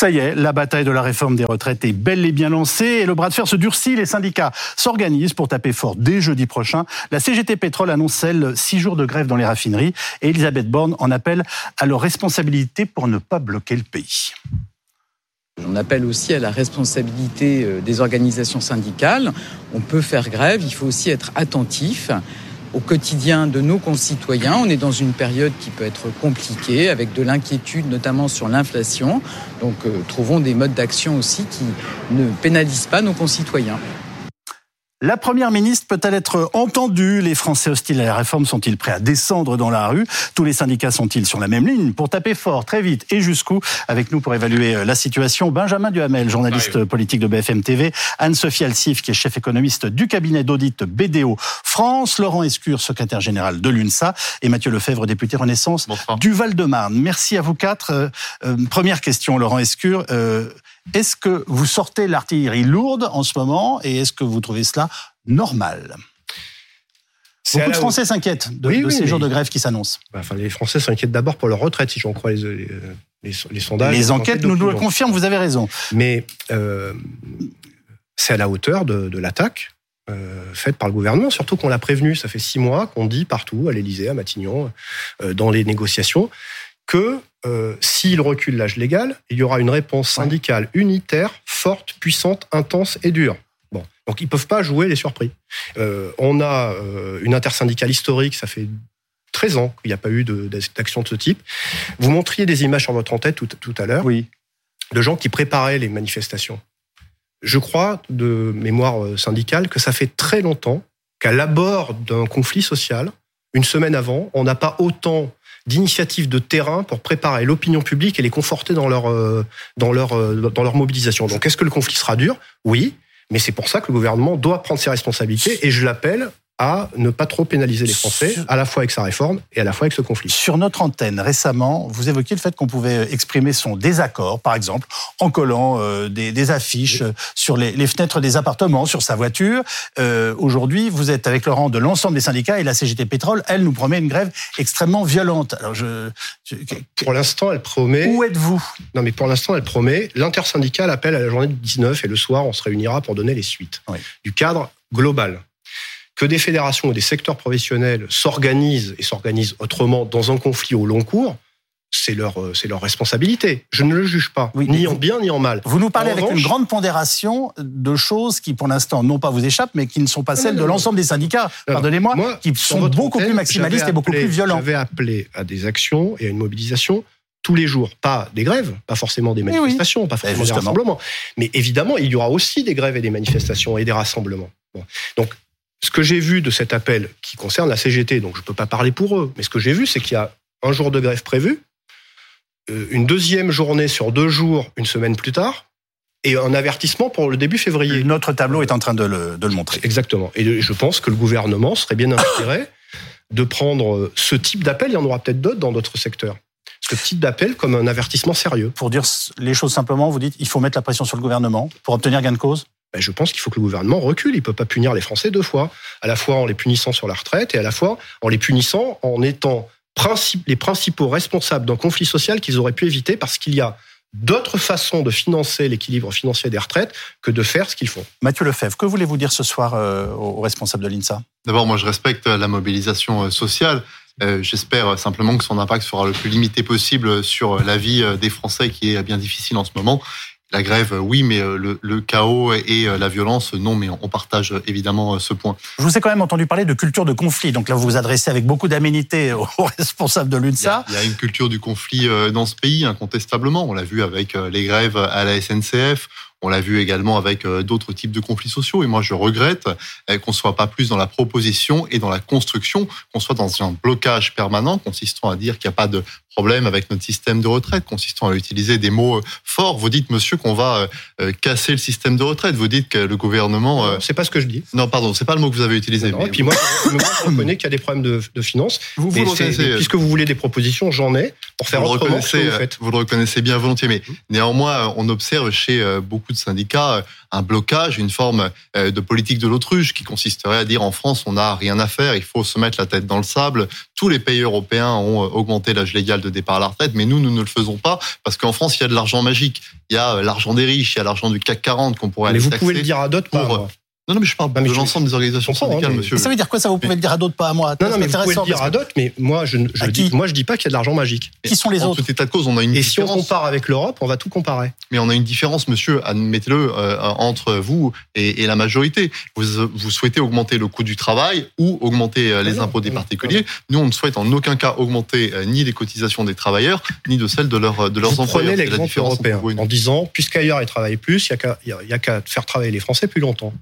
Ça y est, la bataille de la réforme des retraites est belle et bien lancée et le bras de fer se durcit. Les syndicats s'organisent pour taper fort dès jeudi prochain. La CGT Pétrole annonce, elle, six jours de grève dans les raffineries et Elisabeth Borne en appelle à leur responsabilité pour ne pas bloquer le pays. On appelle aussi à la responsabilité euh, des organisations syndicales. On peut faire grève, il faut aussi être attentif au quotidien de nos concitoyens. On est dans une période qui peut être compliquée, avec de l'inquiétude notamment sur l'inflation. Donc euh, trouvons des modes d'action aussi qui ne pénalisent pas nos concitoyens. La première ministre peut-elle être entendue? Les Français hostiles à la réforme sont-ils prêts à descendre dans la rue? Tous les syndicats sont-ils sur la même ligne pour taper fort, très vite et jusqu'où? Avec nous pour évaluer euh, la situation, Benjamin Duhamel, journaliste politique de BFM TV, Anne-Sophie Alsif, qui est chef économiste du cabinet d'audit BDO France, Laurent Escure, secrétaire général de l'UNSA, et Mathieu Lefebvre, député Renaissance du Val-de-Marne. Merci à vous quatre. Euh, euh, première question, Laurent Escure. Est-ce que vous sortez l'artillerie lourde en ce moment et est-ce que vous trouvez cela normal? Beaucoup de Français s'inquiètent de, ces jours de grève qui s'annoncent. Bah, enfin, les Français s'inquiètent d'abord pour leur retraite, si j'en crois les, les, sondages. Les enquêtes nous, le confirment, vous avez raison. Mais euh, c'est à la hauteur de, l'attaque euh, faite par le gouvernement, surtout qu'on l'a prévenu. Ça fait six mois qu'on dit partout, à l'Élysée, à Matignon, euh, dans les négociations, que euh, s'il recule l'âge légal, il y aura une réponse syndicale unitaire, forte, puissante, intense et dure. Bon, donc ils peuvent pas jouer les surpris. Euh, on a euh, une intersyndicale historique, ça fait 13 ans qu'il n'y a pas eu d'action de, ce type. Vous montriez des images sur votre en-tête tout, à l'heure, oui. de gens qui préparaient les manifestations. Je crois, de mémoire syndicale, que ça fait très longtemps qu'à l'abord d'un conflit social, une semaine avant, on n'a pas autant d'initiatives de terrain pour préparer l'opinion publique et les conforter dans leur, euh, dans leur, euh, dans leur mobilisation. Donc, est-ce que le conflit sera dur? Oui, mais c'est pour ça que le gouvernement doit prendre ses responsabilités et je l'appelle à ne pas trop pénaliser les Français, à la fois avec sa réforme et à la fois avec ce conflit. Sur notre antenne, récemment, vous évoquiez le fait qu'on pouvait exprimer son désaccord, par exemple, en collant euh, des, affiches sur les, fenêtres des appartements, sur sa voiture. Euh, aujourd'hui, vous êtes avec le rang de l'ensemble des syndicats et la CGT Pétrole, elle nous promet une grève extrêmement violente. Alors je, pour l'instant, elle promet. Où êtes-vous? Non, mais pour l'instant, elle promet. L'intersyndicale appelle à la journée du 19 et le soir, on se réunira pour donner les suites du cadre global que des fédérations ou des secteurs professionnels s'organisent et s'organisent autrement dans un conflit au long cours, c'est leur, euh, c'est leur responsabilité. Je ne le juge pas, ni en bien ni en mal. Vous nous parlez avec une grande pondération de choses qui, pour l'instant, non pas vous échappent, mais qui ne sont pas celles de l'ensemble des syndicats, pardonnez-moi, qui sont beaucoup plus maximalistes et beaucoup plus violents. J'avais appelé à des actions et à une mobilisation tous les jours. Pas des grèves, pas forcément des manifestations, pas forcément des rassemblements. Mais évidemment, il y aura aussi des grèves et des manifestations et des rassemblements. Donc, ce que j'ai vu de cet appel qui concerne la CGT, donc je ne peux pas parler pour eux, mais ce que j'ai vu, c'est qu'il y a un jour de grève prévu, euh, une deuxième journée sur deux jours, une semaine plus tard, et un avertissement pour le début février. Notre tableau est en train de le, de le montrer. Exactement. Et je pense que le gouvernement serait bien inspiré de prendre ce type d'appel. Il y en aura peut-être d'autres dans d'autres secteurs. Ce type d'appel comme un avertissement sérieux. Pour dire les choses simplement, vous dites il faut mettre la pression sur le gouvernement pour obtenir gain de cause? Ben, je pense qu'il faut que le gouvernement recule. Il ne peut pas punir les Français deux fois, à la fois en les punissant sur la retraite et à la fois en les punissant en étant les principaux responsables d'un conflit social qu'ils auraient pu éviter parce qu'il y a d'autres façons de financer l'équilibre financier des retraites que de faire ce qu'ils font. Mathieu Lefebvre, que voulez-vous dire ce soir euh, aux responsables de l'INSA? D'abord, moi je respecte la mobilisation euh, sociale. Euh, j'espère simplement que son impact sera le plus limité possible sur la vie des Français qui est bien difficile en ce moment la grève, oui, mais euh, le, chaos et euh, la violence, non, mais on partage évidemment euh, ce point. Je vous ai quand même entendu parler de culture de conflit. Donc là, vous vous adressez avec beaucoup d'aménité aux responsables de l'UNSA. Il y, a, une culture du conflit dans ce pays, incontestablement. On l'a vu avec les grèves à la SNCF. On l'a vu également avec d'autres types de conflits sociaux. Et moi, je regrette qu'on soit pas plus dans la proposition et dans la construction, qu'on soit dans un blocage permanent consistant à dire qu'il n'y a pas de problème avec notre système de retraite, consistant à utiliser des mots euh, forts. Vous dites, monsieur, qu'on va euh, euh, casser le système de retraite. Vous dites que le gouvernement. C'est pas ce que je dis. Non, pardon, c'est pas le mot que vous avez utilisé. et puis moi, je reconnais qu'il y a des problèmes de, de finances. Vous, vous le puisque vous voulez des propositions, j'en ai pour faire vous autrement. Le vous, vous le reconnaissez bien volontiers, mais mmh. néanmoins, on observe chez beaucoup beaucoup de syndicats un blocage, une forme de politique de l'autruche qui consisterait à dire en France on n'a rien à faire, il faut se mettre la tête dans le sable. Tous les pays européens ont augmenté l'âge légal de départ à la retraite, mais nous, nous ne le faisons pas parce qu'en France, il y a de l'argent magique. Il y a l'argent des riches, il y a l'argent du CAC 40 qu'on pourrait Mais vous pouvez le dire à d'autres, pour, non, non, mais je parle de l'ensemble des organisations syndicales, monsieur. ça veut dire quoi ça Vous pouvez le dire à d'autres, pas à moi? Non, non, mais vous pouvez le dire à d'autres, mais moi, je, je dis, moi, je dis pas qu'il y a de l'argent magique. Qui sont les autres? En tout état de cause, on a une Et si on compare avec l'Europe, on va tout comparer. Mais on a une différence, monsieur, admettez-le, euh, entre vous et, et, la majorité. Vous, vous souhaitez augmenter le coût du travail ou augmenter euh, les ah impôts des particuliers. Nous, on ne souhaite en aucun cas augmenter euh, ni les cotisations des travailleurs, ni de celles de, leur, de leurs vous employeurs. Prenez l'exemple européen en disant, puisqu'ailleurs ils travaillent plus, il n'y a qu'à faire travailler les Français plus longtemps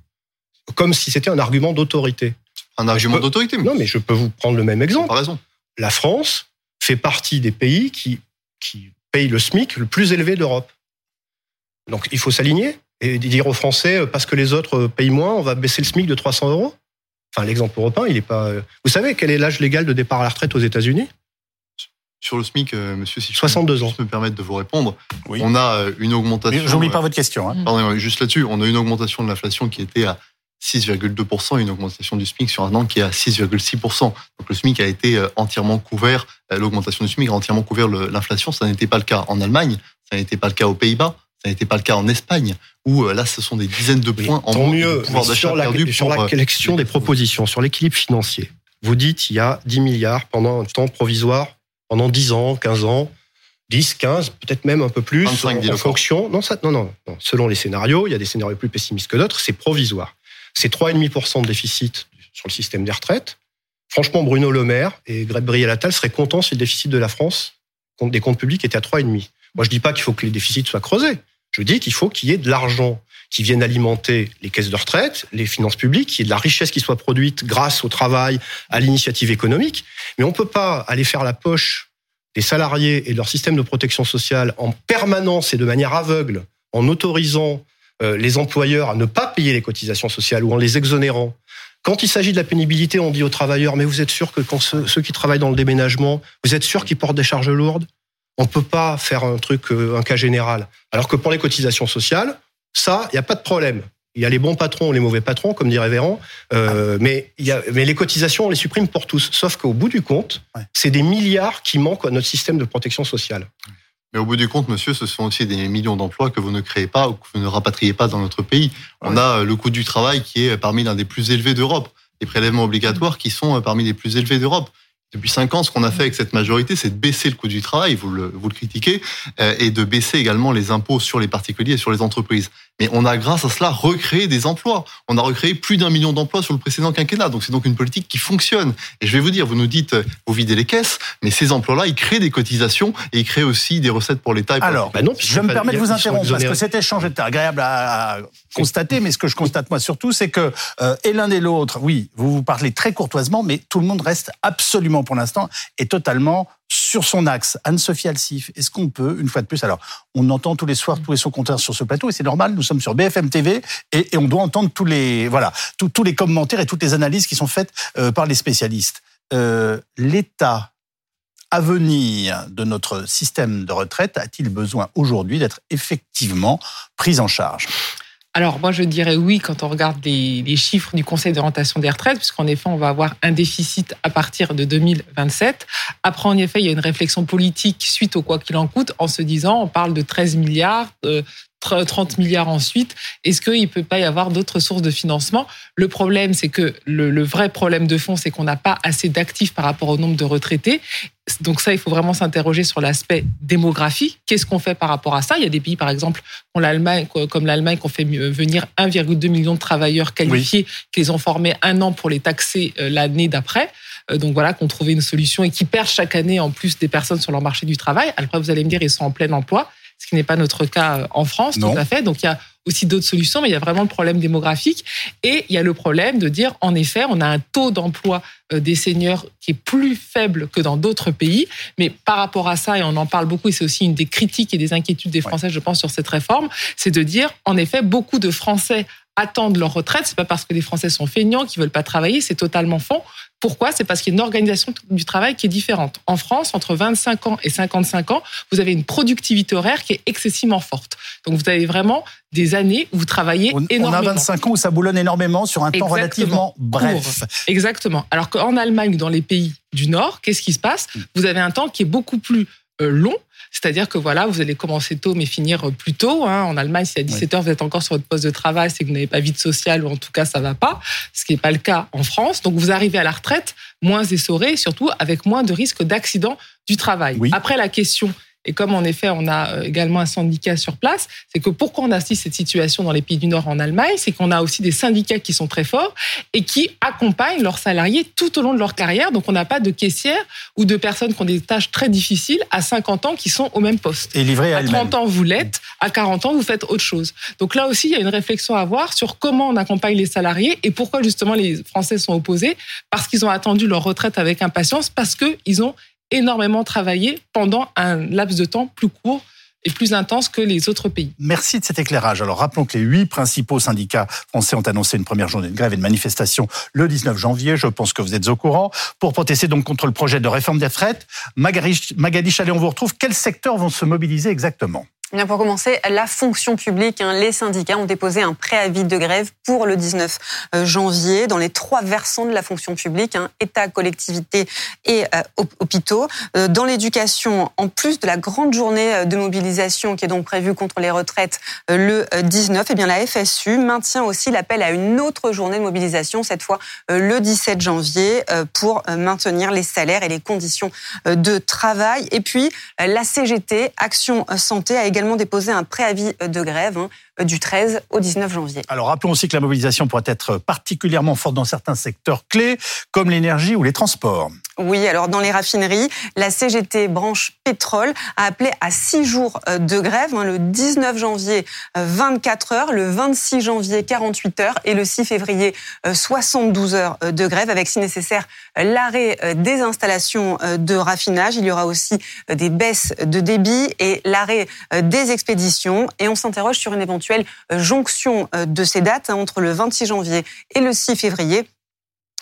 comme si c'était un argument d'autorité. Un argument d'autorité Non, mais je peux vous prendre le même exemple. raison. La France fait partie des pays qui, qui payent le SMIC le plus élevé d'Europe. Donc il faut s'aligner et dire aux Français, euh, parce que les autres euh, payent moins, on va baisser le SMIC de 300 euros. Enfin, l'exemple européen, il n'est pas. Euh, vous savez quel est l'âge légal de départ à la retraite aux États-Unis? Sur le SMIC, monsieur, si 62 je ans. me permettre de vous répondre, on a une augmentation. J'oublie pas votre question. Hein. Pardon, juste là-dessus, on a une augmentation de l'inflation qui était à 6,2%, une augmentation du SMIC sur un an qui est à 6,6%. Donc le SMIC a été euh, entièrement couvert, euh, l'augmentation du SMIC a entièrement couvert l'inflation. Ça n'était pas le cas en Allemagne, ça n'était pas le cas aux Pays-Bas, ça n'était pas le cas en Espagne, où euh, là, ce sont des dizaines de points en moins mieux, pouvoir sur la, sur la collection des propositions, sur l'équilibre financier. Vous dites il y a 10 milliards pendant un temps provisoire, pendant 10 ans, 15 ans, 10, 15, peut-être même un peu plus, 25, en, fonction. Non, ça, non, non, non, selon les scénarios, il y a des scénarios plus pessimistes que d'autres, c'est provisoire c'est 3,5% de déficit sur le système des retraites. Franchement, Bruno Le Maire et Gabriel Attal seraient contents si le déficit de la France, des comptes publics, était à 3,5. Moi, je dis pas qu'il faut que les déficits soient creusés. Je dis qu'il faut qu'il y ait de l'argent qui vienne alimenter les caisses de retraite, les finances publiques, qu'il y ait de la richesse qui soit produite grâce au travail, à l'initiative économique. Mais on ne peut pas aller faire la poche des salariés et de leur système de protection sociale en permanence et de manière aveugle, en autorisant les employeurs à ne pas payer les cotisations sociales ou en les exonérant. Quand il s'agit de la pénibilité, on dit aux travailleurs, mais vous êtes sûr que quand ceux, qui travaillent dans le déménagement, vous êtes sûr qu'ils portent des charges lourdes? On ne peut pas faire un truc, euh, un cas général. Alors que pour les cotisations sociales, ça, il n'y a pas de problème. Il y a les bons patrons, les mauvais patrons, comme dirait Véran, euh, mais, y a, mais les cotisations, on les supprime pour tous. Sauf qu'au bout du compte, c'est des milliards qui manquent à notre système de protection sociale. Mais au bout du compte, monsieur, ce sont aussi des millions d'emplois que vous ne créez pas ou que vous ne rapatriez pas dans notre pays. On a euh, le coût du travail qui est parmi l'un des plus élevés d'Europe. Les prélèvements obligatoires qui sont euh, parmi les plus élevés d'Europe. Depuis cinq ans, ce qu'on a fait avec cette majorité, c'est de baisser le coût du travail, vous le, vous le critiquez, euh, et de baisser également les impôts sur les particuliers et sur les entreprises. Mais on a, grâce à cela, recréé des emplois. On a recréé plus d'un million d'emplois sur le précédent quinquennat. Donc c'est donc une politique qui fonctionne. Et je vais vous dire, vous nous dites, vous videz les caisses, mais ces emplois-là, ils créent des cotisations et ils créent aussi des recettes pour l'État. Alors, bah non, je me permets de vous interrompre parce que cet échange était agréable à constater, mais ce que je constate moi surtout, c'est que euh, et l'un et l'autre, oui, vous vous parlez très courtoisement, mais tout le monde reste absolument pour l'instant et totalement sur son axe, Anne-Sophie Alsif, est-ce qu'on peut, une fois de plus, alors on entend tous les soirs tous les son compteurs sur ce plateau et c'est normal, nous sommes sur BFM TV et, on doit entendre tous les voilà tous, les commentaires et toutes les analyses qui sont faites euh, par les spécialistes. Euh, L'État à venir de notre système de retraite a-t-il besoin aujourd'hui d'être effectivement pris en charge? Alors moi je dirais oui quand on regarde les, chiffres du Conseil d'orientation des retraites, puisqu'en effet on va avoir un déficit à partir de 2027. Après en effet il y a une réflexion politique suite au quoi qu'il en coûte en se disant on parle de 13 milliards, 30 milliards ensuite. Est-ce qu'il ne peut pas y avoir d'autres sources de financement? Le problème, c'est que le, vrai problème de fond, c'est qu'on n'a pas assez d'actifs par rapport au nombre de retraités. Donc ça, il faut vraiment s'interroger sur l'aspect démographique. Qu'est-ce qu'on fait par rapport à ça? Il y a des pays, par exemple, comme l'Allemagne, comme l'Allemagne, qui ont fait venir 1,2 million de travailleurs qualifiés, qu'ils ont formés un an pour les taxer euh, l'année d'après. Euh, donc voilà, qu'on trouvait une solution et qui perdent chaque année en plus des personnes sur leur marché du travail. Après, vous allez me dire, ils sont en plein emploi qui n'est pas notre cas euh, en France, tout à fait. Donc il y a aussi d'autres solutions, mais il y a vraiment le problème démographique. Et il y a le problème de dire, en effet, on a un taux d'emploi euh, des seniors qui est plus faible que dans d'autres pays. Mais par rapport à ça, et on en parle beaucoup, et c'est aussi une des critiques et des inquiétudes des Français, je pense, sur cette réforme, c'est de dire, en effet, beaucoup de Français attendent leur retraite. C'est pas parce que les Français sont feignants qu'ils veulent pas travailler, c'est totalement faux. Pourquoi? C'est parce qu'il y a une organisation du travail qui est différente. En France, entre 25 ans et 55 ans, vous avez une productivité horaire qui est excessivement forte. Donc vous avez vraiment des années où vous travaillez énormément. On a 25 ans où ça boulonne énormément sur un temps relativement bref. Exactement. Alors qu'en Allemagne, dans les pays du Nord, qu'est-ce qui se passe? Mm. Vous avez un temps qui est beaucoup plus long. C'est-à-dire que voilà, vous allez commencer tôt mais finir plus tôt. Hein. En Allemagne, si à 17 h vous êtes encore sur votre poste de travail, c'est que vous n'avez pas vie de sociale ou en tout cas ça va pas, ce qui n'est pas le cas en France. Donc vous arrivez à la retraite moins essoré, surtout avec moins de risques d'accident du travail. Après la question et comme en effet, on a euh, également un syndicat sur place, c'est que pourquoi on assiste cette situation dans les pays du Nord en Allemagne, c'est qu'on a aussi des syndicats qui sont très forts et qui accompagnent leurs salariés tout au long de leur carrière. Donc on n'a pas de caissières ou de personnes qui ont des tâches très difficiles à 50 ans qui sont au même poste. Et livrées à, à 30 ans, vous l'êtes. À 40 ans, vous faites autre chose. Donc là aussi, il y a une réflexion à avoir sur comment on accompagne les salariés et pourquoi justement les Français sont opposés. Parce qu'ils ont attendu leur retraite avec impatience, parce qu'ils ont énormément travaillé pendant un laps de temps plus court et plus intense que les autres pays. Merci de cet éclairage. Alors rappelons que les huit principaux syndicats français ont annoncé une première journée de grève et de manifestation le 19 janvier. Je pense que vous êtes au courant. Pour protester donc contre le projet de réforme des retraites, Magali Chalet, on vous retrouve. Quels secteurs vont se mobiliser exactement? Bien pour commencer, la fonction publique. Hein, les syndicats ont déposé un préavis de grève pour le 19 euh, janvier dans les trois versants de la fonction publique hein, État, collectivité et euh, hôpitaux. Euh, dans l'éducation, en plus de la grande journée de mobilisation qui est donc prévue contre les retraites le 19, eh bien la FSU maintient aussi l'appel à une autre journée de mobilisation, cette fois le 17 janvier, pour maintenir les salaires et les conditions de travail. Et puis la CGT, Action Santé, a également également déposé un préavis de grève hein, du 13 au 19 janvier. Alors rappelons aussi que la mobilisation pourrait être particulièrement forte dans certains secteurs clés, comme l'énergie ou les transports. Oui, alors dans les raffineries, la CGT branche pétrole a appelé à six jours euh, de grève, hein, le 19 janvier 24 euh, heures, le 26 janvier 48 heures et le 6 février 72 euh, heures de grève, avec si nécessaire l'arrêt des installations de raffinage. Il y aura aussi des baisses de débit et l'arrêt des expéditions. Et on s'interroge sur une éventuelle jonction de ces dates hein, entre le 26 janvier et le 6 février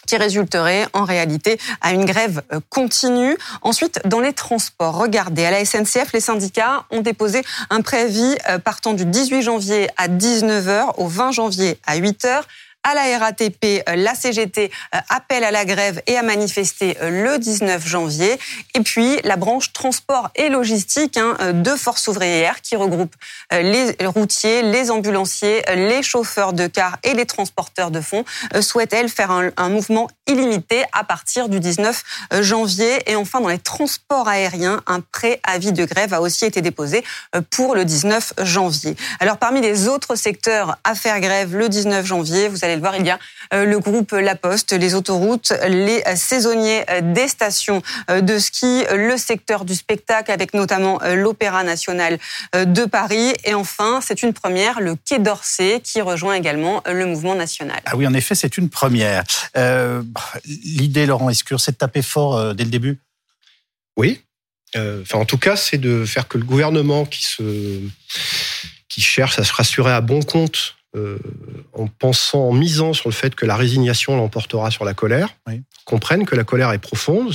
qui résulterait en réalité à une grève euh, continue. Ensuite, dans les transports, regardez, à la SNCF, les syndicats ont déposé un préavis euh, partant du 18 janvier à 19h au 20 janvier à 8h à la RATP, euh, la CGT euh, appelle à la grève et à manifester euh, le 19 janvier. Et puis la branche transport et logistique hein, de Force ouvrière qui regroupe les routiers, les ambulanciers, les chauffeurs de car et les transporteurs de fonds souhaite elle faire un, un mouvement illimité à partir du 19 janvier. Et enfin dans les transports aériens, un préavis de grève a aussi été déposé pour le 19 janvier. Alors parmi les autres secteurs à faire grève le 19 janvier, vous allez le voir, il y a euh, le groupe La Poste, les autoroutes, les saisonniers euh, des stations euh, de ski, le secteur du spectacle avec notamment l'Opéra national de Paris. Et enfin, c'est une première, le Quai d'Orsay qui rejoint également le mouvement national. Ah oui, en effet, c'est une première. L'idée, Laurent Escure, c'est de taper fort dès le début? Oui. Enfin, en tout cas, c'est de faire que le gouvernement qui se qui cherche à se rassurer à bon compte euh, en pensant, en misant sur le fait que la résignation l'emportera sur la colère, comprennent que la colère est profonde,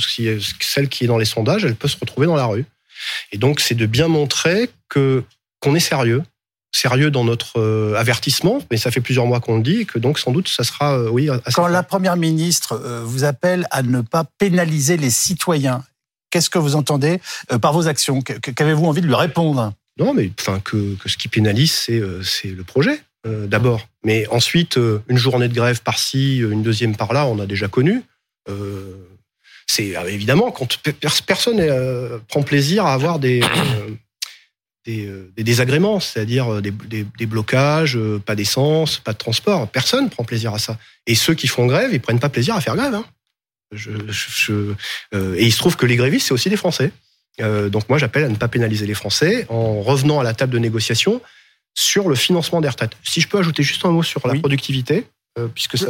celle qui est dans les sondages, elle peut se retrouver dans la rue. Et donc, c'est de bien montrer que qu'on est sérieux, sérieux dans notre euh, avertissement, mais ça fait plusieurs mois qu'on le dit, et que donc sans doute ça sera, euh, oui. Quand la première ministre vous appelle à ne pas pénaliser les citoyens, qu'est-ce que vous entendez par vos actions? Qu'avez-vous envie de lui répondre? Non, mais enfin que, que ce qui pénalise, c'est le projet. Euh, d'abord. Mais ensuite, euh, une journée de grève par-ci, une deuxième par-là, on a déjà connu. Euh, c'est évidemment quand personne prend plaisir à avoir des, désagréments, c'est-à-dire des, blocages, pas d'essence, pas de transport. Personne prend plaisir à ça. Et ceux qui font grève, ils prennent pas plaisir à faire grève. Hein. et il se trouve que les grévistes, c'est aussi des Français. donc moi, j'appelle à ne pas pénaliser les Français en revenant à la table de négociation sur le financement des retraites. Si je peux ajouter juste un mot sur la productivité, euh, puisque ça,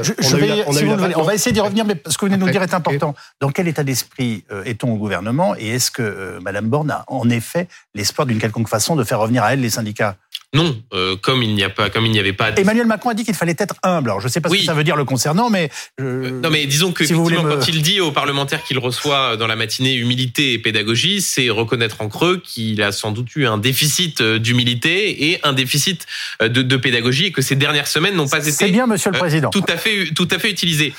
on, va essayer d'y revenir, mais ce que vous venez de nous dire est important. Dans quel état d'esprit euh, est-on au gouvernement et est-ce que euh, Madame Borne a en effet l'espoir d'une quelconque façon de faire revenir à elle les syndicats? Non, euh, comme il n'y a pas, comme il n'y avait pas. Emmanuel Macron a dit qu'il fallait être humble. Alors je ne sais pas ce que ça veut dire le concernant, mais euh, non, mais disons que quand il dit aux parlementaires qu'il reçoit dans la matinée humilité et pédagogie, c'est reconnaître en creux qu'il a sans doute eu un déficit euh, d'humilité et un déficit de, de, pédagogie et que ces dernières semaines n'ont pas été. C'est bien, Monsieur le Président. tout à fait, tout à fait utilisé.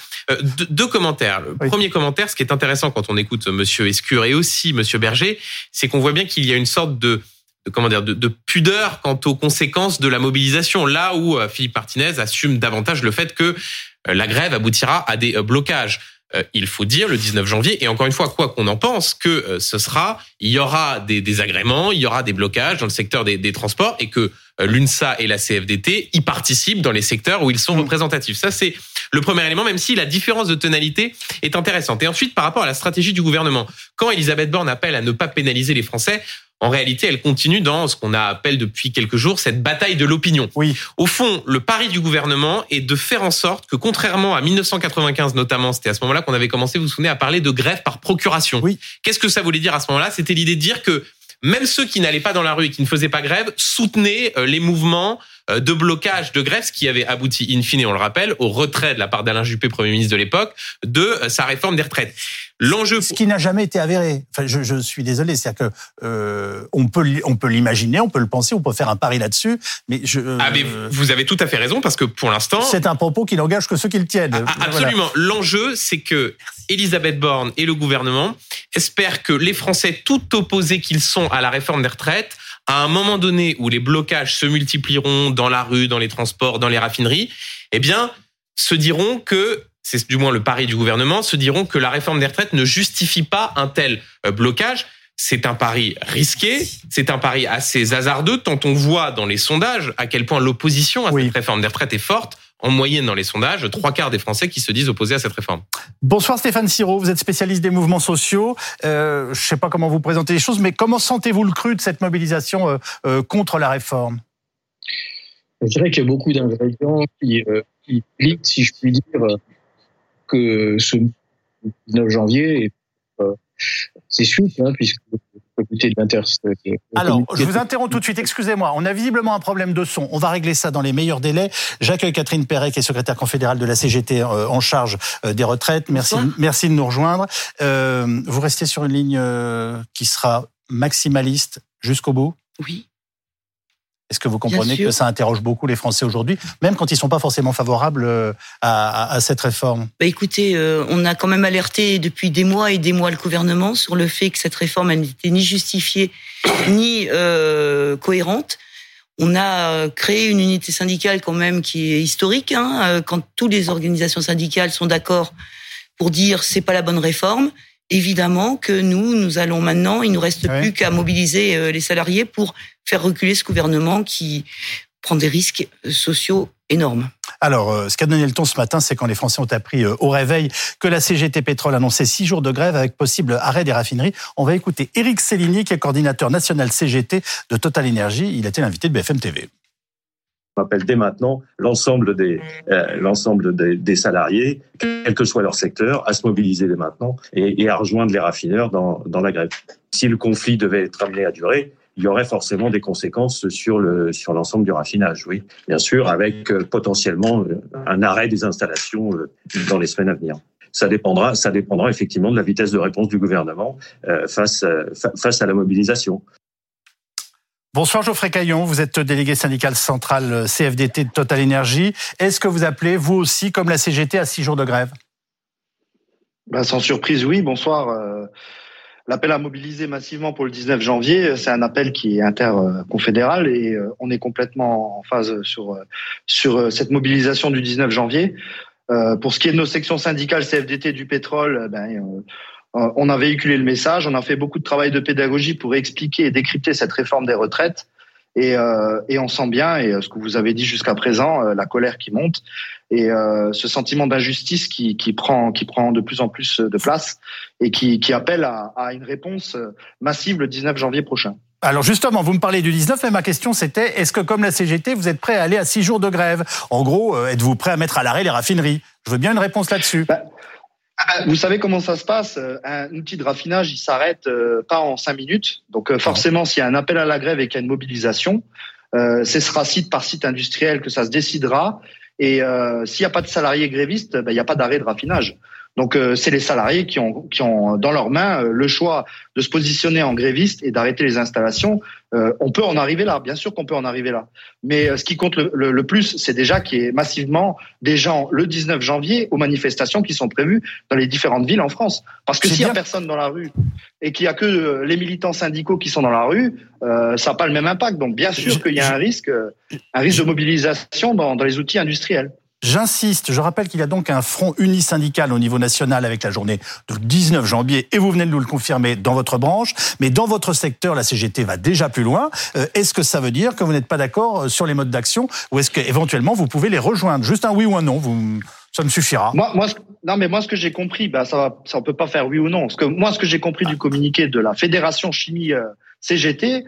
deux commentaires. Le premier commentaire, ce qui est intéressant quand on écoute Monsieur Escure et aussi Monsieur Berger, c'est qu'on voit bien qu'il y a une sorte de de comment dire de, de, pudeur quant aux conséquences de la mobilisation. Là où euh, Philippe Martinez assume davantage le fait que euh, la grève aboutira à des euh, blocages. Il faut dire le 19 janvier et encore une fois quoi qu'on en pense que ce sera il y aura des désagréments, il y aura des blocages dans le secteur des, des transports et que l'UNSA et la CFDT y participent dans les secteurs où ils sont mmh. représentatifs. Ça c'est le premier élément, même si la différence de tonalité est intéressante. Et ensuite, par rapport à la stratégie du gouvernement, quand Elisabeth Borne appelle à ne pas pénaliser les Français, en réalité, elle continue dans ce qu'on appelle depuis quelques jours cette bataille de l'opinion. Oui. Au fond, le pari du gouvernement est de faire en sorte que, contrairement à 1995 notamment, c'était à ce moment-là qu'on avait commencé, vous vous souvenez, à parler de grève par procuration. Oui. Qu'est-ce que ça voulait dire à ce moment-là? C'était l'idée de dire que même ceux qui n'allaient pas dans la rue et qui ne faisaient pas grève soutenaient euh, les mouvements de blocage de grève, ce qui avait abouti in fine, on le rappelle, au retrait de la part d'Alain Juppé, Premier ministre de l'époque, de euh, sa réforme des retraites. L'enjeu, ce qui n'a jamais été avéré. Enfin, je, je suis désolé, c'est-à-dire que euh, on peut on peut l'imaginer, on peut le penser, on peut faire un pari là-dessus, mais je. ah mais vous avez tout à fait raison parce que pour l'instant, c'est un propos qui n'engage que ceux qui le tiennent. Ah, absolument. L'enjeu, c'est que Elisabeth Borne et le gouvernement espèrent que les Français, tout opposés qu'ils sont à la réforme des retraites, à un moment donné où les blocages se multiplieront dans la rue, dans les transports, dans les raffineries, eh bien, se diront que c'est du moins le pari du gouvernement, se diront que la réforme des retraites ne justifie pas un tel euh, blocage. C'est un pari risqué, c'est un pari assez hasardeux, tant on voit dans les sondages à quel point l'opposition à cette réforme des retraites est forte en moyenne dans les sondages, trois quarts des Français qui se disent opposés à cette réforme. Bonsoir Stéphane Siro, vous êtes spécialiste des mouvements sociaux. Euh, je ne sais pas comment vous présentez les choses, mais comment sentez-vous le cru de cette mobilisation euh, euh, contre la réforme? Je dirais qu'il y a beaucoup d'ingrédients qui, qui si je puis dire, que ce 19 janvier c'est suite, hein, puisque alors, je vous interromps tout de suite, excusez-moi. On a visiblement un problème de son. On va régler ça dans les meilleurs délais. J'accueille Catherine Perret, qui est secrétaire confédérale de la CGT euh, en charge euh, des retraites. Merci, merci de nous rejoindre. Euh, vous restez sur une ligne qui sera maximaliste jusqu'au bout? Oui. Est-ce que vous comprenez que ça interroge beaucoup les Français aujourd'hui, même quand ils ne sont pas forcément favorables euh, à, cette réforme? Bah Écoutez, euh, on a quand même alerté depuis des mois et des mois le gouvernement sur le fait que cette réforme n'était ni justifiée ni euh, cohérente. On a créé une unité syndicale quand même qui est historique, hein, quand toutes les organisations syndicales sont d'accord pour dire c'est pas la bonne réforme évidemment que nous, nous allons maintenant, il nous reste plus qu'à mobiliser euh, les salariés pour faire reculer ce gouvernement qui prend des risques sociaux énormes. Alors, euh, ce qu'a donné le ton ce matin, c'est quand les Français ont appris euh, au réveil que la CGT Pétrole annonçait six jours de grève avec possible arrêt des raffineries. On va écouter Éric Céligny, qui est coordinateur national CGT de Total Energy. Il a été l'invité de BFM TV. On appelle dès maintenant l'ensemble des euh, l'ensemble des, des, salariés, quel que soit leur secteur, à se mobiliser dès maintenant et, et à rejoindre les raffineurs dans, dans la grève. Si le conflit devait être amené à durer, il y aurait forcément des conséquences sur le sur l'ensemble du raffinage, oui, bien sûr, avec euh, potentiellement euh, un arrêt des installations dans les semaines à venir. Ça dépendra, ça dépendra effectivement de la vitesse de réponse du gouvernement face face à la mobilisation. Bonsoir Geoffrey Caillon, vous êtes délégué syndical central euh, CFDT de Total Energy. Est-ce que vous appelez, vous aussi, comme la CGT, à six jours de grève? Ben, Sans surprise, oui. Bonsoir. Euh, l'appel à mobiliser massivement pour le 19 janvier, c'est un appel qui est interconfédéral et euh, on est complètement en phase sur, sur cette mobilisation du 19 janvier. Pour ce qui est de nos sections syndicales CFDT du pétrole, ben, on a véhiculé le message, on a fait beaucoup de travail de pédagogie pour expliquer et décrypter cette réforme des retraites. Et, euh, on sent bien, et euh, ce que vous avez dit jusqu'à présent, la colère qui monte et ce sentiment d'injustice qui, prend, qui prend de plus en plus de place et qui, appelle à, à une réponse massive le 19 janvier prochain. Alors justement, vous me parlez du 19, mais ma question c'était, est-ce que comme la CGT, vous êtes prêt à aller à six jours de grève? En gros, êtes-vous prêt à mettre à l'arrêt les raffineries? Je veux bien une réponse là-dessus. Bah, ah, vous savez comment ça se passe euh, Un outil de raffinage, il s'arrête euh, pas en cinq minutes. Donc euh, forcément, s'il y a un appel à la grève et qu'il y a une mobilisation, ce sera site par site industriel que ça se décidera. Et s'il n'y a pas de salariés grévistes, ben, il n'y a pas d'arrêt de raffinage. Donc euh, c'est les salariés qui ont, qui ont dans leurs mains euh, le choix de se positionner en gréviste et d'arrêter les installations. Euh, on peut en arriver là, bien sûr qu'on peut en arriver là. Mais ce qui compte le, le, plus, c'est déjà qu'il y ait massivement des gens le 19 janvier aux manifestations qui sont prévues dans les différentes villes en France. Parce que s'il n'y a personne dans la rue et qu'il n'y a que les militants syndicaux qui sont dans la rue, euh, ça n'a pas le même impact. Donc bien sûr qu'il y a un risque, un risque de mobilisation dans, dans les outils industriels. J'insiste, je rappelle qu'il y a donc un front unisyndical au niveau national avec la journée du 19 janvier, et vous venez de nous le confirmer dans votre branche, mais dans votre secteur, la CGT va déjà plus loin. Euh, est-ce que ça veut dire que vous n'êtes pas d'accord euh, sur les modes d'action, ou est-ce qu'éventuellement vous pouvez les rejoindre? Juste un oui ou un non, vous, ça me suffira. Moi, moi, non, mais moi, ce que j'ai compris, bah, ça, ça, on peut pas faire oui ou non. Ce que moi, ce que j'ai compris du communiqué de la Fédération Chimie euh, CGT,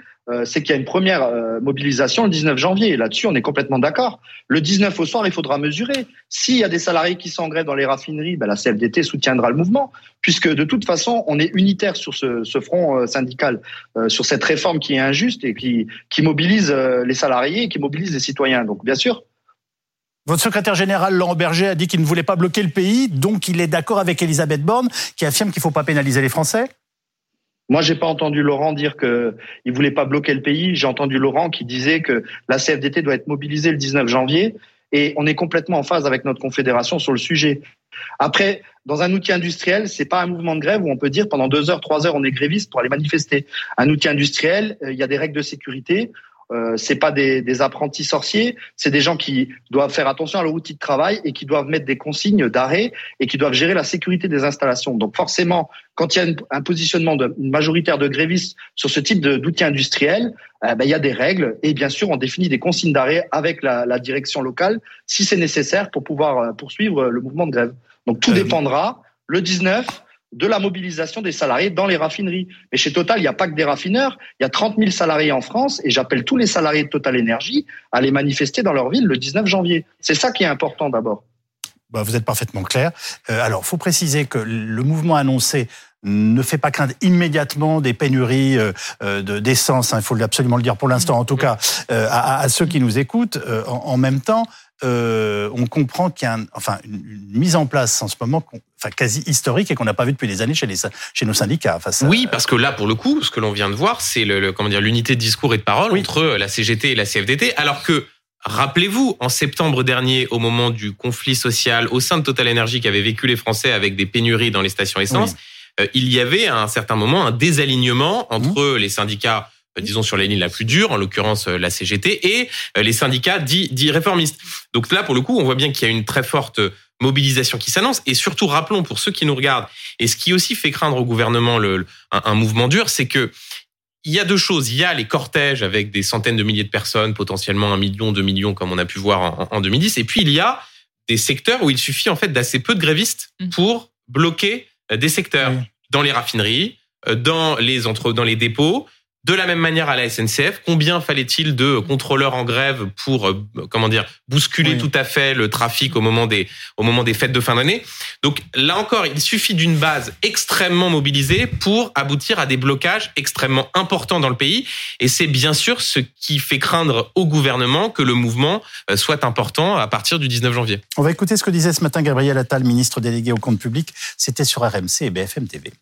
c'est qu'il y a une première euh, mobilisation le 19 janvier. Là-dessus, on est complètement d'accord. Le 19 au soir, il faudra mesurer. S'il y a des salariés qui sont en grève dans les raffineries, ben, la CFDT soutiendra le mouvement, puisque de toute façon, on est unitaire sur ce, front euh, syndical, sur cette réforme qui est injuste et qui, qui mobilise les salariés et qui mobilise les citoyens. Donc, bien sûr. Votre secrétaire général, Laurent Berger, a dit qu'il ne voulait pas bloquer le pays, donc il est d'accord avec Elisabeth Borne, qui affirme qu'il ne faut pas pénaliser les Français moi, j'ai pas entendu Laurent dire que il voulait pas bloquer le pays. J'ai entendu Laurent qui disait que la CFDT doit être mobilisée le 19 janvier et on est complètement en phase avec notre confédération sur le sujet. Après, dans un outil industriel, c'est pas un mouvement de grève où on peut dire pendant deux heures, trois heures, on est gréviste pour aller manifester. Un outil industriel, euh, il y a des règles de sécurité. Euh, c'est pas des, des, apprentis sorciers, c'est des gens qui doivent faire attention à leur outil de travail et qui doivent mettre des consignes d'arrêt et qui doivent gérer la sécurité des installations. Donc forcément, quand il y a un positionnement de, majoritaire de grévistes sur ce type d'outils industriels, euh, ben, il y a des règles et bien sûr on définit des consignes d'arrêt avec la, la, direction locale si c'est nécessaire pour pouvoir euh, poursuivre le mouvement de grève. Donc tout dépendra. Le 19, de la mobilisation des salariés dans les raffineries. Mais chez Total, il n'y a pas que des raffineurs, il y a 30 000 salariés en France et j'appelle tous les salariés de Total Énergie à les manifester dans leur ville le 19 janvier. C'est ça qui est important d'abord. Bah, vous êtes parfaitement clair. Euh, alors, faut préciser que le mouvement annoncé ne fait pas craindre immédiatement des pénuries euh, euh d'essence, hein, il faut absolument le dire pour l'instant, en tout cas euh, à, à, ceux qui nous écoutent. En, en, même temps, euh, on comprend qu'il y a enfin, une, mise en place en ce moment enfin, quasi historique et qu'on n'a pas vu depuis des années chez, les, chez nos syndicats. Face oui, parce que là, pour le coup, ce que l'on vient de voir, c'est le, comment dire l'unité de discours et de parole entre la CGT et la CFDT, alors que Rappelez-vous, en septembre dernier, au moment du conflit social au sein de Total Energy qui avait vécu les Français avec des pénuries dans les stations essence, euh, il y avait à un certain moment un désalignement entre mmh. les syndicats disons sur la ligne la plus dure, en l'occurrence euh, la CGT, et euh, les syndicats dits, dits réformistes. Donc là, pour le coup, on voit bien qu'il y a une très forte mobilisation qui s'annonce. Et surtout, rappelons pour ceux qui nous regardent, et ce qui aussi fait craindre au gouvernement le, un, mouvement dur, c'est que il y a deux choses. Il y a les cortèges avec des centaines de milliers de personnes, potentiellement un million, deux millions, comme on a pu voir en, en 2010. Et puis il y a des secteurs où il suffit en fait d'assez peu de grévistes mmh. pour bloquer des secteurs dans les raffineries, dans les entre dans les dépôts, de la même manière à la SNCF, combien fallait-il de contrôleurs en grève pour euh, comment dire bousculer tout à fait le trafic au moment des au moment des fêtes de fin d'année? Donc là encore, il suffit d'une base extrêmement mobilisée pour aboutir à des blocages extrêmement importants dans le pays et c'est bien sûr ce qui fait craindre au gouvernement que le mouvement euh, soit important à partir du 19 janvier. On va écouter ce que disait ce matin Gabriel Attal, ministre délégué au compte public, c'était sur RMC et BFM TV.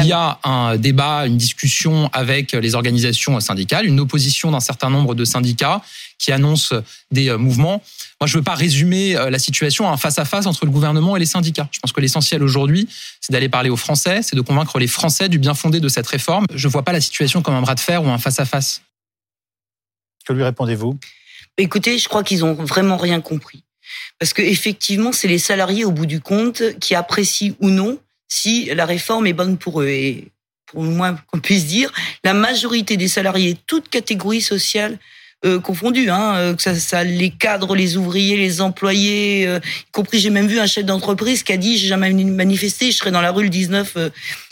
Il y a un débat, une discussion avec les organisations syndicales, une opposition d'un certain nombre de syndicats qui annoncent des euh, mouvements. Moi, je ne veux pas résumer euh, la situation à un face-à-face entre le gouvernement et les syndicats. Je pense que l'essentiel aujourd'hui, c'est d'aller parler aux Français, c'est de convaincre les Français du bien fondé de cette réforme. Je ne vois pas la situation comme un bras de fer ou un face-à-face. Que lui répondez-vous? Écoutez, je crois qu'ils ont vraiment rien compris. Parce que effectivement, c'est les salariés au bout du compte qui apprécient ou non si la réforme est bonne pour eux. Et pour le moins qu'on puisse dire, la majorité des salariés, toutes catégories sociales euh, hein, euh, que ça, les cadres, les ouvriers, les employés, euh, y compris j'ai même vu un chef d'entreprise qui a dit j'ai jamais manifesté, je serai dans la rue le 19 euh,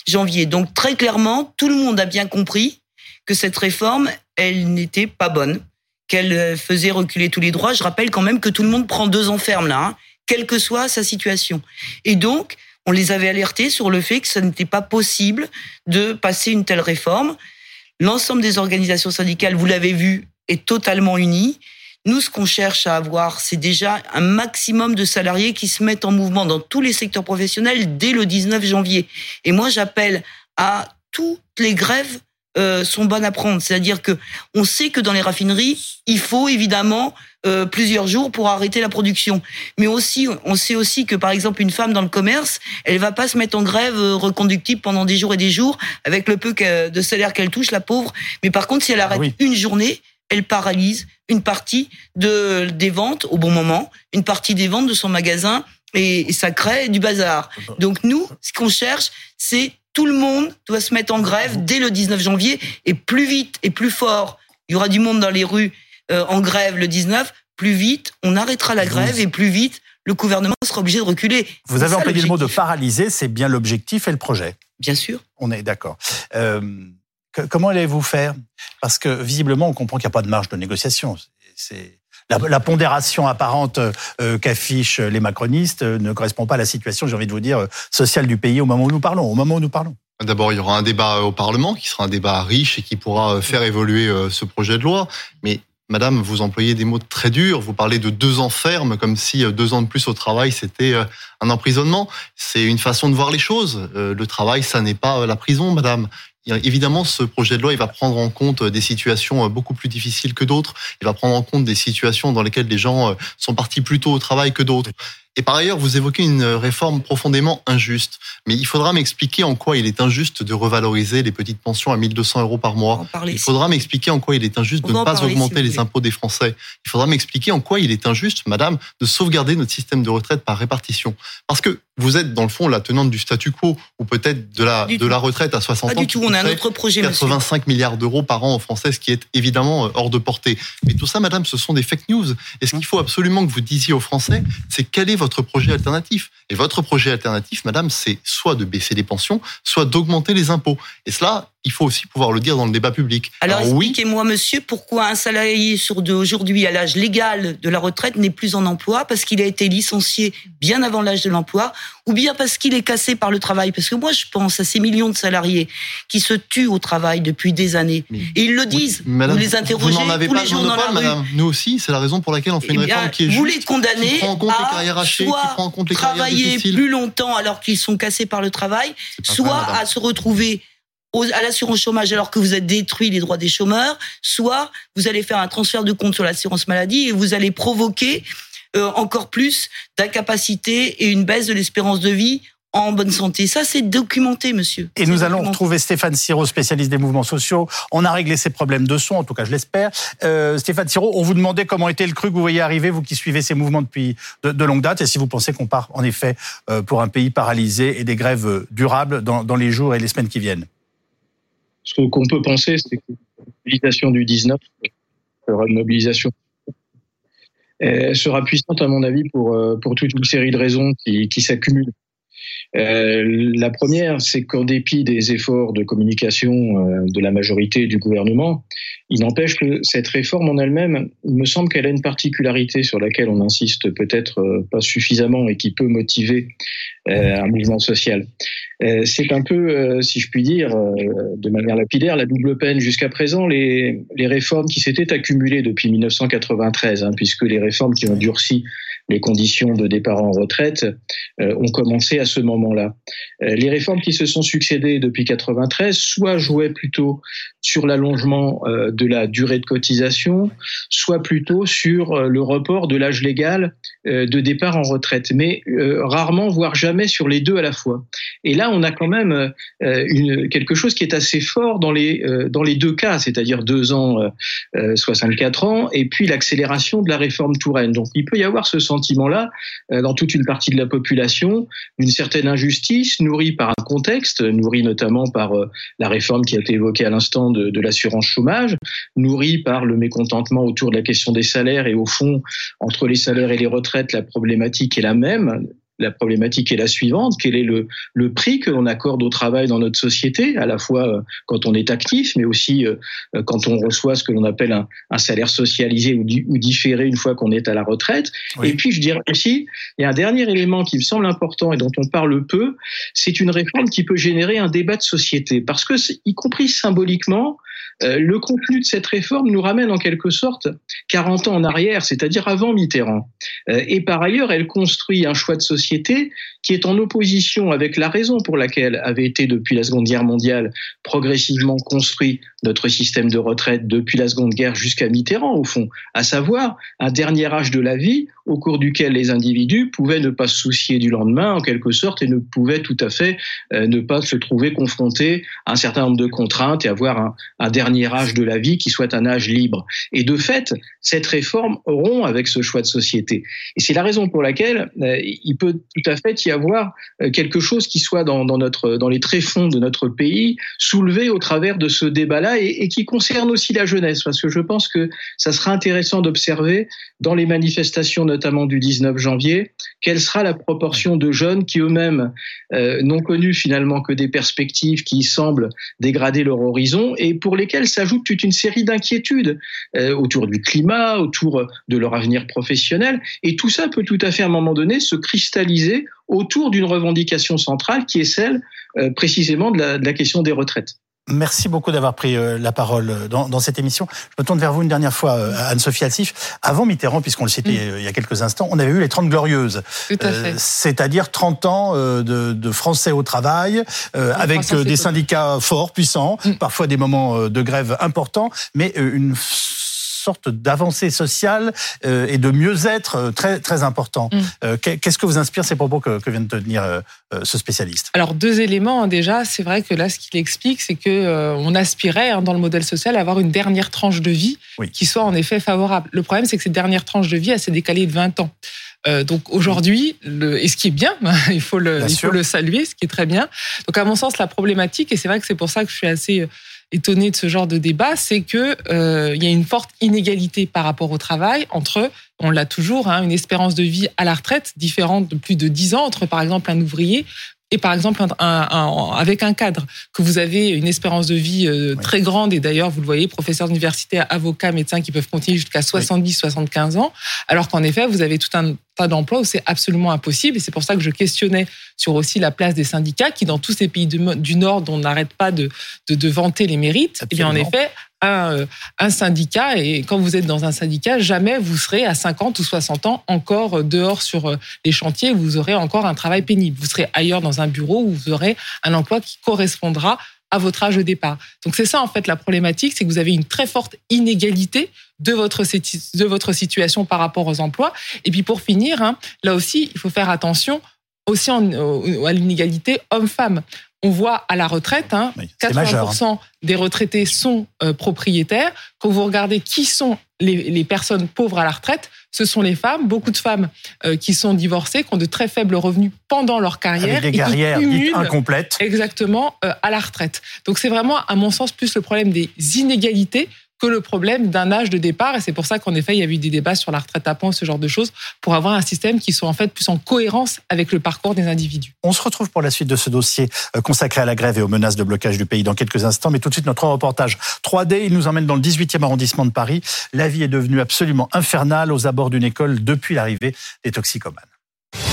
janvier. Donc très clairement, tout le monde a bien compris que cette réforme, elle n'était pas bonne, qu'elle faisait reculer tous les droits. Je rappelle quand même que tout le monde prend deux enfermes là, hein, quelle que soit sa situation. Et donc on les avait alertés sur le fait que ce n'était pas possible de passer une telle réforme. L'ensemble des organisations syndicales, vous l'avez vu, est totalement unie. Nous, ce qu'on cherche à avoir, c'est déjà un maximum de salariés qui se mettent en mouvement dans tous les secteurs professionnels dès le 19 janvier. Et moi, j'appelle à toutes les grèves euh, sont bonnes à prendre. C'est-à-dire que on sait que dans les raffineries, il faut évidemment euh, plusieurs jours pour arrêter la production. Mais aussi, on sait aussi que par exemple une femme dans le commerce, elle va pas se mettre en grève euh, reconductible pendant des jours et des jours avec le peu de salaire qu'elle touche, la pauvre. Mais par contre, si elle arrête une journée, elle paralyse une partie de des ventes au bon moment, une partie des ventes de son magasin et ça crée du bazar. Donc nous, ce qu'on cherche, c'est tout le monde doit se mettre en grève dès le 19 janvier et plus vite et plus fort. Il y aura du monde dans les rues euh, en grève le 19. Plus vite, on arrêtera la grève et plus vite, le gouvernement sera obligé de reculer. Vous avez employé le mot de paralyser, c'est bien l'objectif et le projet. Bien sûr. On est d'accord. Euh, comment allez-vous faire? Parce que visiblement, on comprend qu'il n'y a pas de marge de négociation. C'est la, pondération apparente euh, qu'affichent les macronistes euh, ne correspond pas à la situation, j'ai envie de vous dire, sociale du pays au moment où nous parlons. Au moment où nous parlons. D'abord, il y aura un débat au Parlement qui sera un débat riche et qui pourra faire évoluer ce projet de loi. Mais Madame, vous employez des mots très durs. Vous parlez de deux ans ferme, comme si deux ans de plus au travail, c'était un emprisonnement. C'est une façon de voir les choses. Le travail, ça n'est pas la prison, Madame. Évidemment, ce projet de loi, il va prendre en compte des situations euh, beaucoup plus difficiles que d'autres. Il va prendre en compte des situations dans lesquelles les gens euh, sont partis plus tôt au travail que d'autres. Et par ailleurs, vous évoquez une réforme profondément injuste. Mais il faudra m'expliquer en quoi il est injuste de revaloriser les petites pensions à 1200 euros par mois. Il faudra m'expliquer en quoi il est injuste de ne pas augmenter les impôts des Français. Il faudra m'expliquer en quoi il est injuste, madame, de sauvegarder notre système de retraite par répartition. Parce que vous êtes, dans le fond, la tenante du statu quo, ou peut-être de la, de la retraite à 60 ans. Pas du tout, on a un autre projet, 85 milliards d'euros par an en Français, ce qui est évidemment euh, hors de portée. Mais tout ça, madame, ce sont des fake news. Et ce qu'il faut absolument que vous disiez aux Français, c'est quel est votre projet alternatif et votre projet alternatif, madame, c'est soit de baisser les pensions, soit d'augmenter les impôts. Et cela, il faut aussi pouvoir le dire dans le débat public. Alors, expliquez-moi, monsieur, pourquoi un salarié sur deux aujourd'hui à l'âge légal de la retraite n'est plus en emploi parce qu'il a été licencié bien avant l'âge de l'emploi ou bien parce qu'il est cassé par le travail? Parce que moi, je pense à ces millions de salariés qui se tuent au travail depuis des années. et ils le disent. vous les interrogez vous avez tous pas les jours dans la madame. Nous aussi, c'est la raison pour laquelle on fait une eh réforme qui est vous juste. les condamnez qui prend en compte à les carrières hachées, qui soit prend en compte les travailler plus longtemps alors qu'ils sont cassés par le travail, soit vrai, madame. à se retrouver aux- à l'assurance chômage alors que vous êtes détruit les droits des chômeurs, soit vous allez faire un transfert de compte sur l'assurance maladie et vous allez provoquer euh, encore plus d'incapacité et une baisse de l'espérance de vie en bonne santé. Ça, c'est documenté, monsieur. Et nous allons retrouver Stéphane Siro, spécialiste des mouvements sociaux. On a réglé ses problèmes de son, en tout cas je l'espère. Euh, Stéphane Siro, on vous demandait comment était le cru que vous voyez arriver, vous qui suivez ces mouvements depuis de, de longue date, et si vous pensez qu'on part en effet euh, pour un pays paralysé et des grèves euh, durables dans, dans les jours et les semaines qui viennent. Ce qu'on peut penser, c'est que la mobilisation du 19 sera une mobilisation sera puissante, à mon avis, pour, euh, pour toute une série de raisons qui s'accumulent. Euh, la première, c'est qu'en dépit des efforts de communication euh, de la majorité du gouvernement, il n'empêche que cette réforme en elle-même, il me semble qu'elle a une particularité sur laquelle on insiste peut-être euh, pas suffisamment et qui peut motiver un mouvement social. C'est un peu, si je puis dire, de manière lapidaire, la double peine. Jusqu'à présent, les, les réformes qui s'étaient accumulées depuis 1993, hein, puisque les réformes qui ont durci les conditions de départ en retraite euh, ont commencé à ce moment-là. Euh, les réformes qui se sont succédées depuis 93, soit jouaient plutôt sur l'allongement euh, de la durée de cotisation, soit plutôt sur le report de l'âge légal de départ en retraite, mais rarement, voire jamais sur les deux à la fois. Et là, on a quand même quelque chose qui est assez fort dans les, dans les deux cas, c'est-à-dire deux ans, euh, euh, 64 ans, et puis l'accélération de la réforme Touraine. Donc il peut y avoir ce sentiment-là euh, dans toute une partie de la population, une certaine injustice nourrie par un contexte, nourrie notamment par euh, la réforme qui a été évoquée à l'instant de l'assurance chômage, nourrie par le mécontentement autour de la question des salaires et au fond, entre les salaires et les retraites, la problématique est la même la problématique est la suivante quel est le, le prix que l'on accorde au travail dans notre société, à la fois euh, quand on est actif, mais aussi euh, quand on reçoit ce que l'on appelle un, un, salaire socialisé ou, ou, différé une fois qu'on est à la retraite. Et puis, je dirais aussi, il y a un dernier élément qui me semble important et dont on parle peu, c'est une réforme qui peut générer un débat de société, parce que, y compris symboliquement, euh, le contenu de cette réforme nous ramène en quelque sorte 40 ans en arrière, c'est-à-dire avant Mitterrand. Euh, et par ailleurs, elle construit un choix de société qui est en opposition avec la raison pour laquelle avait été depuis la Seconde Guerre mondiale progressivement construit notre système de retraite depuis la Seconde Guerre jusqu'à Mitterrand, au fond, à savoir un dernier âge de la vie au cours duquel les individus pouvaient ne pas se soucier du lendemain, en quelque sorte, et ne pouvaient tout à fait euh, ne pas se trouver confrontés à un certain nombre de contraintes et avoir un, dernier âge de la vie qui soit un âge libre. Et de fait, cette réforme rompt avec ce choix de société. Et c'est la raison pour laquelle euh, il peut tout à fait y avoir euh, quelque chose qui soit dans, dans, notre, dans les tréfonds de notre pays, soulevé au travers de ce débat-là et, qui concerne aussi la jeunesse, parce que je pense que ça sera intéressant d'observer dans les manifestations notamment du 19 janvier, quelle sera la proportion de jeunes qui eux-mêmes euh, n'ont connu finalement que des perspectives qui semblent dégrader leur horizon et pour lesquelles s'ajoute toute une série d'inquiétudes euh, autour du climat, autour de leur avenir professionnel. Et tout ça peut tout à fait à un moment donné se cristalliser autour d'une revendication centrale qui est celle euh, précisément de la, de la question des retraites. Merci beaucoup d'avoir pris euh, la parole dans, dans, cette émission. Je me tourne vers vous une dernière fois, euh, Anne-Sophie Alsif. Avant Mitterrand, puisqu'on le citait mmh. il y a quelques instants, on avait eu les 30 glorieuses. Euh, C'est-à-dire 30 ans de, de, Français au travail, euh, avec des syndicats forts, puissants, mmh. parfois des moments de grève importants, mais une sorte d'avancée sociale euh, et de mieux-être euh, très très important. Mm. Euh, Qu'est-ce que vous inspire ces propos que, que vient de tenir ce spécialiste? Alors deux éléments hein, déjà, c'est vrai que là ce qu'il explique, c'est que on aspirait hein, dans le modèle social à avoir une dernière tranche de vie oui. qui soit en effet favorable. Le problème, c'est que cette dernière tranche de vie, elle s'est décalée de 20 ans. Euh, donc aujourd'hui, et ce qui est bien, il faut le, il faut le saluer, ce qui est très bien. Donc à mon sens, la problématique, et c'est vrai que c'est pour ça que je suis assez étonné de ce genre de débat, c'est que euh, y a une forte inégalité par rapport au travail entre, on l'a toujours, hein, une espérance de vie à la retraite différente de plus de 10 ans entre par exemple un ouvrier et par exemple un, un, un, avec un cadre que vous avez une espérance de vie euh, oui. très grande et d'ailleurs vous le voyez professeurs universitaires avocats médecins qui peuvent continuer jusqu'à 70 oui. 75 ans alors qu'en effet vous avez tout un tas d'emplois où c'est absolument impossible et c'est pour ça que je questionnais sur aussi la place des syndicats qui dans tous ces pays du, du nord dont on n'arrête pas de, de, de vanter les mérites et bien en effet un, euh, un, syndicat et quand vous êtes dans un syndicat, jamais vous serez à 50 ou 60 ans encore dehors sur euh, les chantiers, vous aurez encore un travail pénible. Vous serez ailleurs dans un bureau où vous aurez un emploi qui correspondra à votre âge de départ. Donc c'est ça en fait la problématique, c'est que vous avez une très forte inégalité de votre, de votre situation par rapport aux emplois. Et puis pour finir, hein, là aussi, il faut faire attention aussi à l'inégalité homme-femme on voit à la retraite, hein, oui, 80% majeur, hein. des retraités sont euh, propriétaires. Quand vous regardez qui sont les, les, personnes pauvres à la retraite, ce sont les femmes, beaucoup de femmes euh, qui sont divorcées, qui ont de très faibles revenus pendant leur carrière. Avec des carrières incomplètes. Exactement, euh, à la retraite. Donc c'est vraiment, à mon sens, plus le problème des inégalités que le problème d'un âge de départ. Et c'est pour ça qu'en effet, il y a eu des débats sur la retraite à points, ce genre de choses, pour avoir un système qui soit en fait plus en cohérence avec le parcours des individus. On se retrouve pour la suite de ce dossier euh, consacré à la grève et aux menaces de blocage du pays dans quelques instants. Mais tout de suite, notre reportage 3D, il nous emmène dans le 18e arrondissement de Paris. La vie est devenue absolument infernale aux abords d'une école depuis l'arrivée des toxicomanes.